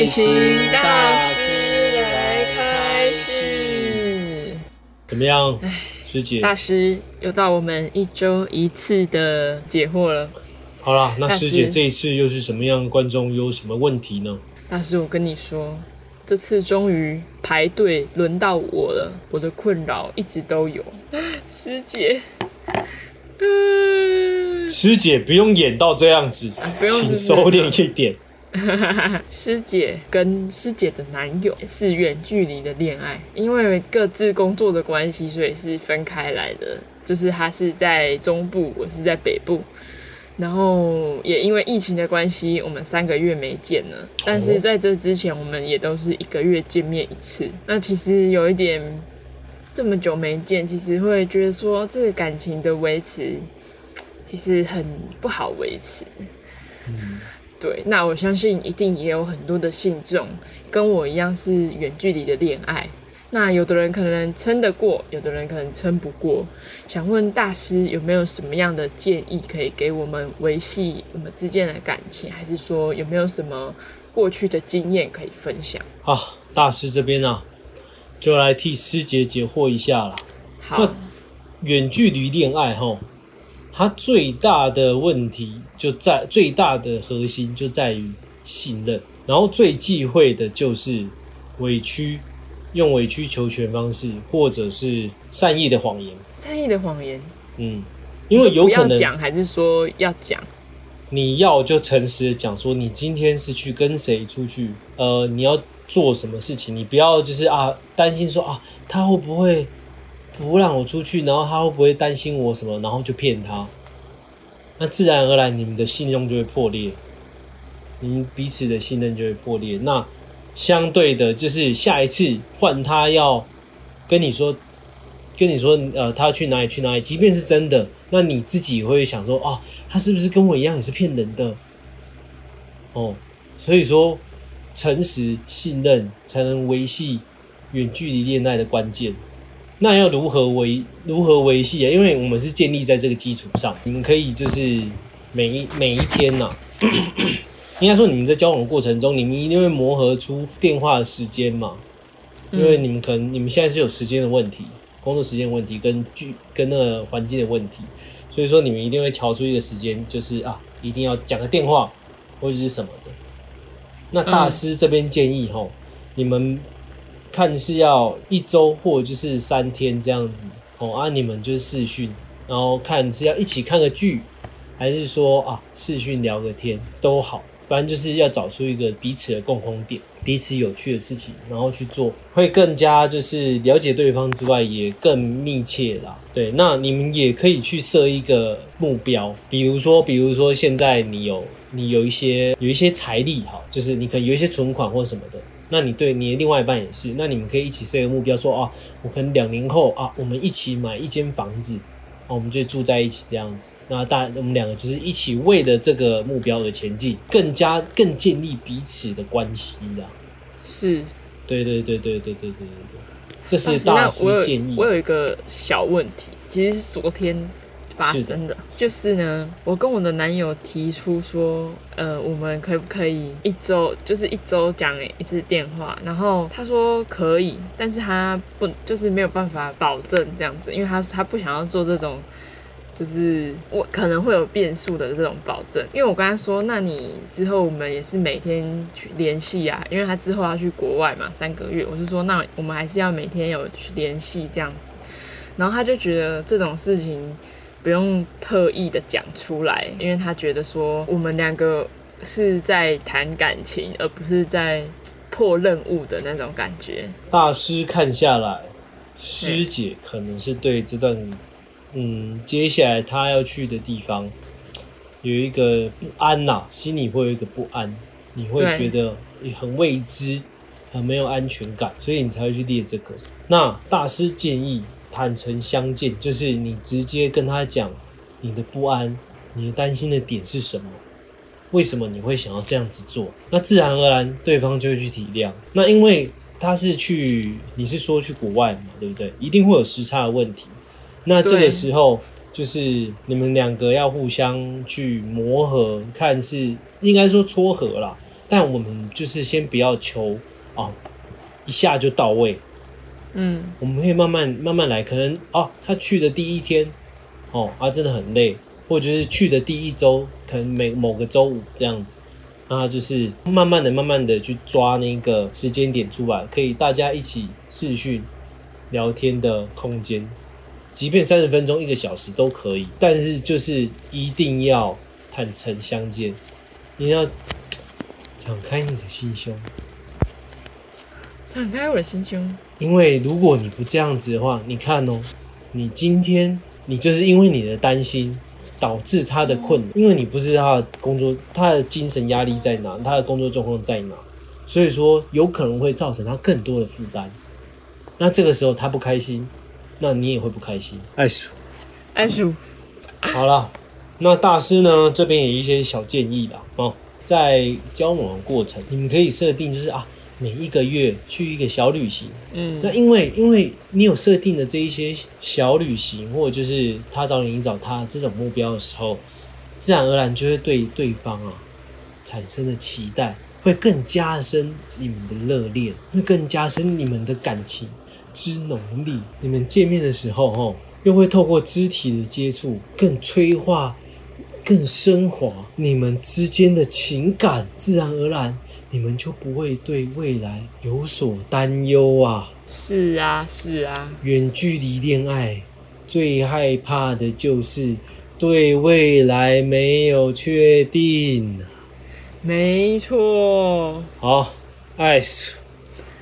爱情大师来开始。怎么样，师姐？大师又到我们一周一次的解惑了。好啦，那大师姐师这一次又是什么样？观众有什么问题呢？大师，我跟你说，这次终于排队轮到我了。我的困扰一直都有，师姐。嗯，师姐不用演到这样子，不用请收敛一点。师姐跟师姐的男友是远距离的恋爱，因为各自工作的关系，所以是分开来的。就是他是在中部，我是在北部。然后也因为疫情的关系，我们三个月没见了。但是在这之前，我们也都是一个月见面一次。那其实有一点这么久没见，其实会觉得说这个感情的维持其实很不好维持。嗯对，那我相信一定也有很多的信众跟我一样是远距离的恋爱。那有的人可能撑得过，有的人可能撑不过。想问大师有没有什么样的建议可以给我们维系我们之间的感情，还是说有没有什么过去的经验可以分享？好，大师这边啊，就来替师姐解惑一下啦。好，远距离恋爱哈，它最大的问题就在最大的核心就在于信任，然后最忌讳的就是委屈，用委曲求全方式，或者是善意的谎言。善意的谎言，嗯，因为有可能讲，还是说要讲？你要就诚实的讲说，你今天是去跟谁出去，呃，你要做什么事情，你不要就是啊担心说啊他会不会不让我出去，然后他会不会担心我什么，然后就骗他，那自然而然你们的信用就会破裂，你们彼此的信任就会破裂。那相对的，就是下一次换他要跟你说。跟你说，呃，他要去哪里去哪里，即便是真的，那你自己会想说，哦，他是不是跟我一样也是骗人的？哦，所以说，诚实信任才能维系远距离恋爱的关键。那要如何维如何维系啊？因为我们是建立在这个基础上，你们可以就是每一每一天呐、应该说你们在交往的过程中，你们一定会磨合出电话的时间嘛，因为你们可能你们现在是有时间的问题，工作时间问题跟距跟那个环境的问题，所以说你们一定会调出一个时间，就是啊，一定要讲个电话或者是什么的。那大师这边建议吼，你们看是要一周或就是三天这样子哦，啊，你们就是视讯，然后看是要一起看个剧，还是说啊视讯聊个天都好，反正就是要找出一个彼此的共同点，彼此有趣的事情，然后去做，会更加就是了解对方之外，也更密切啦。对，那你们也可以去设一个目标，比如说，比如说现在你有你有一些有一些财力哈，就是你可能有一些存款或什么的。那你对你的另外一半也是，那你们可以一起设一个目标，说啊，我可能两年后啊，我们一起买一间房子，啊，我们就住在一起这样子。那大我们两个就是一起为了这个目标而前进，更加更建立彼此的关系啦。是，对对对对对对对对对，这是大师建议我。有一个小问题，其实是昨天发生的，就是呢，我跟我的男友提出说，呃，我们可不可以一周就是一周讲一次电话？然后他说可以，但是他不就是没有办法保证这样子，因为他他不想要做这种。就是我可能会有变数的这种保证，因为我跟他说，那你之后我们也是每天去联系啊，因为他之后要去国外嘛，三个月，我就说那我们还是要每天有去联系这样子，然后他就觉得这种事情不用特意的讲出来，因为他觉得说我们两个是在谈感情，而不是在破任务的那种感觉。大师看下来，师姐可能是对这段，嗯，接下来她要去的地方有一个不安呐、心里会有一个不安，你会觉得也很未知，很没有安全感，所以你才会去列这个。那大师建议坦诚相见，就是你直接跟他讲你的不安，你的担心的点是什么。为什么你会想要这样子做？那自然而然对方就会去体谅。那因为他是去，你是说去国外嘛，对不对？一定会有时差的问题。那这个时候就是你们两个要互相去磨合，看是应该说撮合啦，但我们就是先不要求啊一下就到位，嗯，我们可以慢慢慢慢来，可能啊他去的第一天哦啊真的很累，或者就是去的第一周，可能每某个周五这样子。那就是慢慢的、慢慢的去抓那个时间点出来，可以大家一起视讯聊天的空间，即便三十分钟、一个小时都可以，但是就是一定要坦诚相见，你要敞开你的心胸，敞开我的心胸。因为如果你不这样子的话，你看哦，你今天你就是因为你的担心。导致他的困难，因为你不知道他的工作，他的精神压力在哪，他的工作状况在哪，所以说有可能会造成他更多的负担。那这个时候他不开心，那你也会不开心。爱叔，爱叔，好了，那大师呢这边有一些小建议啦哦，在交往的过程，你们可以设定就是啊。每一个月去一个小旅行，嗯，那因为因为你有设定的这一些小旅行，或者就是他找你，你找他这种目标的时候，自然而然就会对对方啊产生的期待，会更加深你们的热恋，会更加深你们的感情之浓烈。你们见面的时候，哦，又会透过肢体的接触，更催化、更升华你们之间的情感，自然而然。你们就不会对未来有所担忧啊！是啊，是啊。远距离恋爱最害怕的就是对未来没有确定。没错。好，爱数，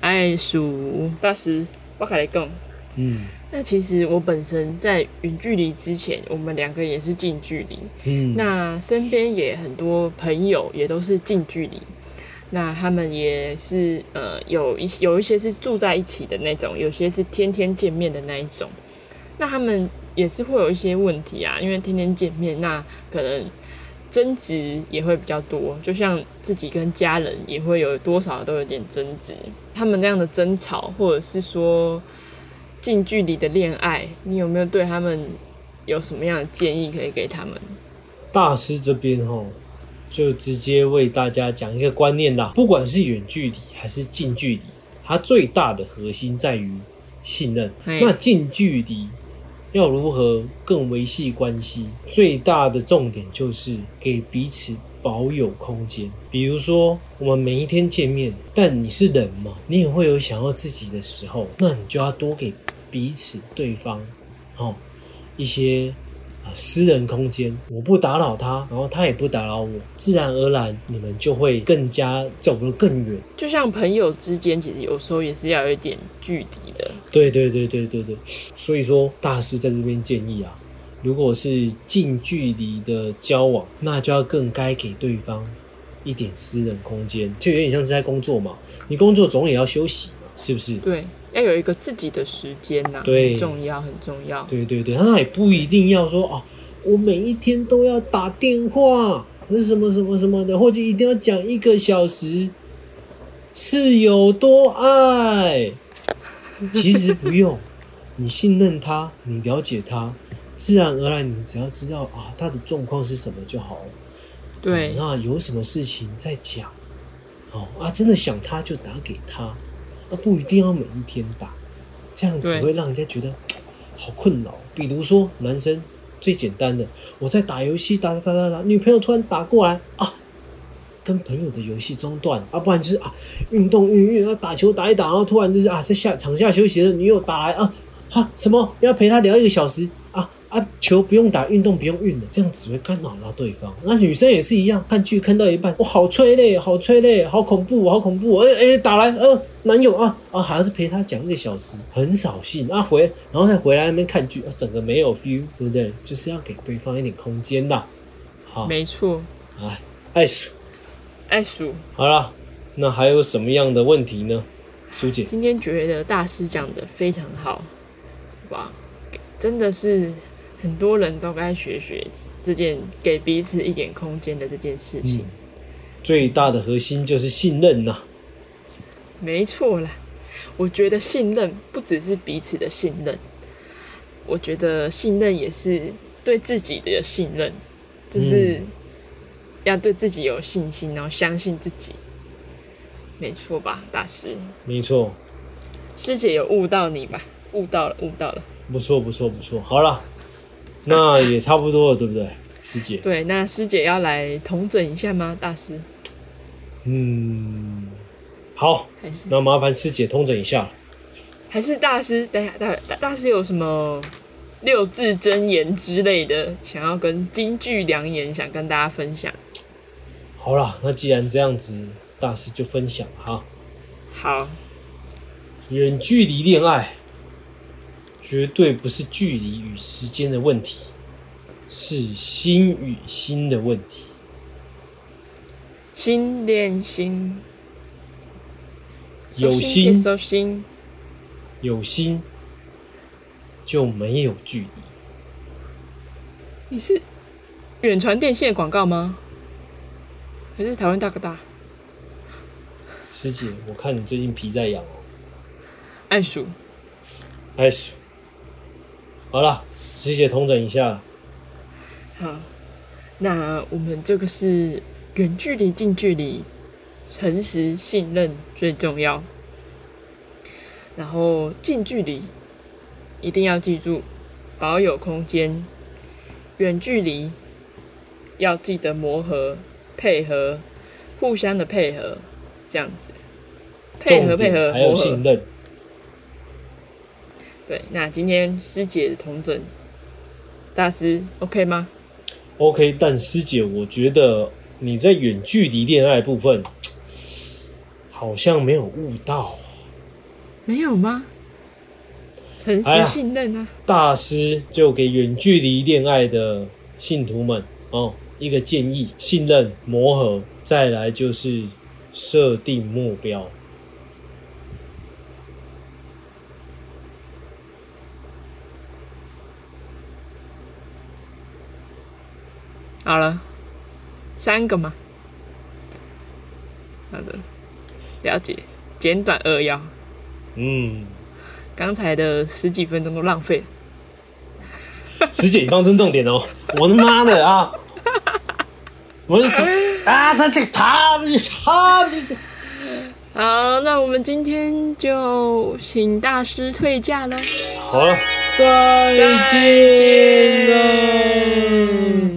爱数大师，我开始讲。嗯。那其实我本身在远距离之前，我们两个也是近距离。嗯。那身边也很多朋友也都是近距离。那他们也是呃有一有一些是住在一起的那种，有些是天天见面的那一种。那他们也是会有一些问题啊，因为天天见面，那可能争执也会比较多。就像自己跟家人也会有多少都有点争执。他们那样的争吵，或者是说近距离的恋爱，你有没有对他们有什么样的建议可以给他们？大师这边哈。就直接为大家讲一个观念啦，不管是远距离还是近距离，它最大的核心在于信任。那近距离要如何更维系关系？最大的重点就是给彼此保有空间。比如说，我们每一天见面，但你是人嘛，你也会有想要自己的时候，那你就要多给彼此对方，哦，一些。私人空间，我不打扰他，然后他也不打扰我，自然而然你们就会更加走得更远。就像朋友之间，其实有时候也是要有一点距离的。对对对对对对，所以说大师在这边建议啊，如果是近距离的交往，那就要更该给对方一点私人空间，就有点像是在工作嘛，你工作总也要休息嘛，是不是？对。要有一个自己的时间呐，对，很重要，很重要。对对对，他也不一定要说哦，我每一天都要打电话，是什么什么什么的，或者一定要讲一个小时，是有多爱？其实不用，你信任他，你了解他，自然而然，你只要知道啊，他的状况是什么就好了。对，那有什么事情再讲，哦啊，真的想他就打给他。那不一定要每一天打，这样只会让人家觉得好困扰。比如说男生最简单的，我在打游戏打打打打打，女朋友突然打过来啊，跟朋友的游戏中断啊，不然就是啊运动运运啊打球打一打，然后突然就是啊在下场下休息的女友打来啊，哈什么要陪他聊一个小时。啊，球不用打，运动不用运了，这样只会干扰到对方。那女生也是一样，看剧看到一半，我好催泪，好催泪，好恐怖，好恐怖！哎哎，打来，呃，男友啊啊，还要是陪他讲一个小时，很扫兴啊。回，然后再回来那边看剧，整个没有 feel，对不对？就是要给对方一点空间的。好，没错。哎，爱数，爱数。好了，那还有什么样的问题呢？苏姐，今天觉得大师讲的非常好，哇，真的是。很多人都该学学这件给彼此一点空间的这件事情。最大的核心就是信任呐。没错啦，我觉得信任不只是彼此的信任，我觉得信任也是对自己的信任，就是要对自己有信心，然后相信自己。没错吧，大师？没错，师姐有悟到你吧？悟到了，悟到了。不错，不错，不错。好了，那也差不多了，对不对，师姐？对，那师姐要来统整一下吗？大师？嗯，好，那麻烦师姐通整一下。还是大师？等一下，大大大师有什么六字真言之类的，想要跟金句良言，想跟大家分享？好了，那既然这样子，大师就分享哈。好，远距离恋爱绝对不是距离与时间的问题，是心与心的问题。心连心，有心有心就没有距离。你是远传电信的广告吗？还是台湾大哥大？师姐，我看你最近皮在痒哦。爱数开始。好了，师姐通整一下。好，那我们这个是远距离、近距离，诚实信任最重要。然后近距离一定要记住保有空间，远距离要记得磨合、配合，互相的配合，这样子配合配合还有信任。对，那今天师姐的同整大师 OK 吗？OK，但师姐，我觉得你在远距离恋爱部分好像没有悟到。没有吗？诚实信任啊，大师就给远距离恋爱的信徒们哦一个建议：信任、磨合，再来就是设定目标。好了，三个嘛？好的，了解，简短扼要。嗯，刚才的十几分钟都浪费了。师姐，你放尊重点哦！我的妈的啊！我就讲啊，他这个他他这个。好，那我们今天就请大师退价了。好了，再见了。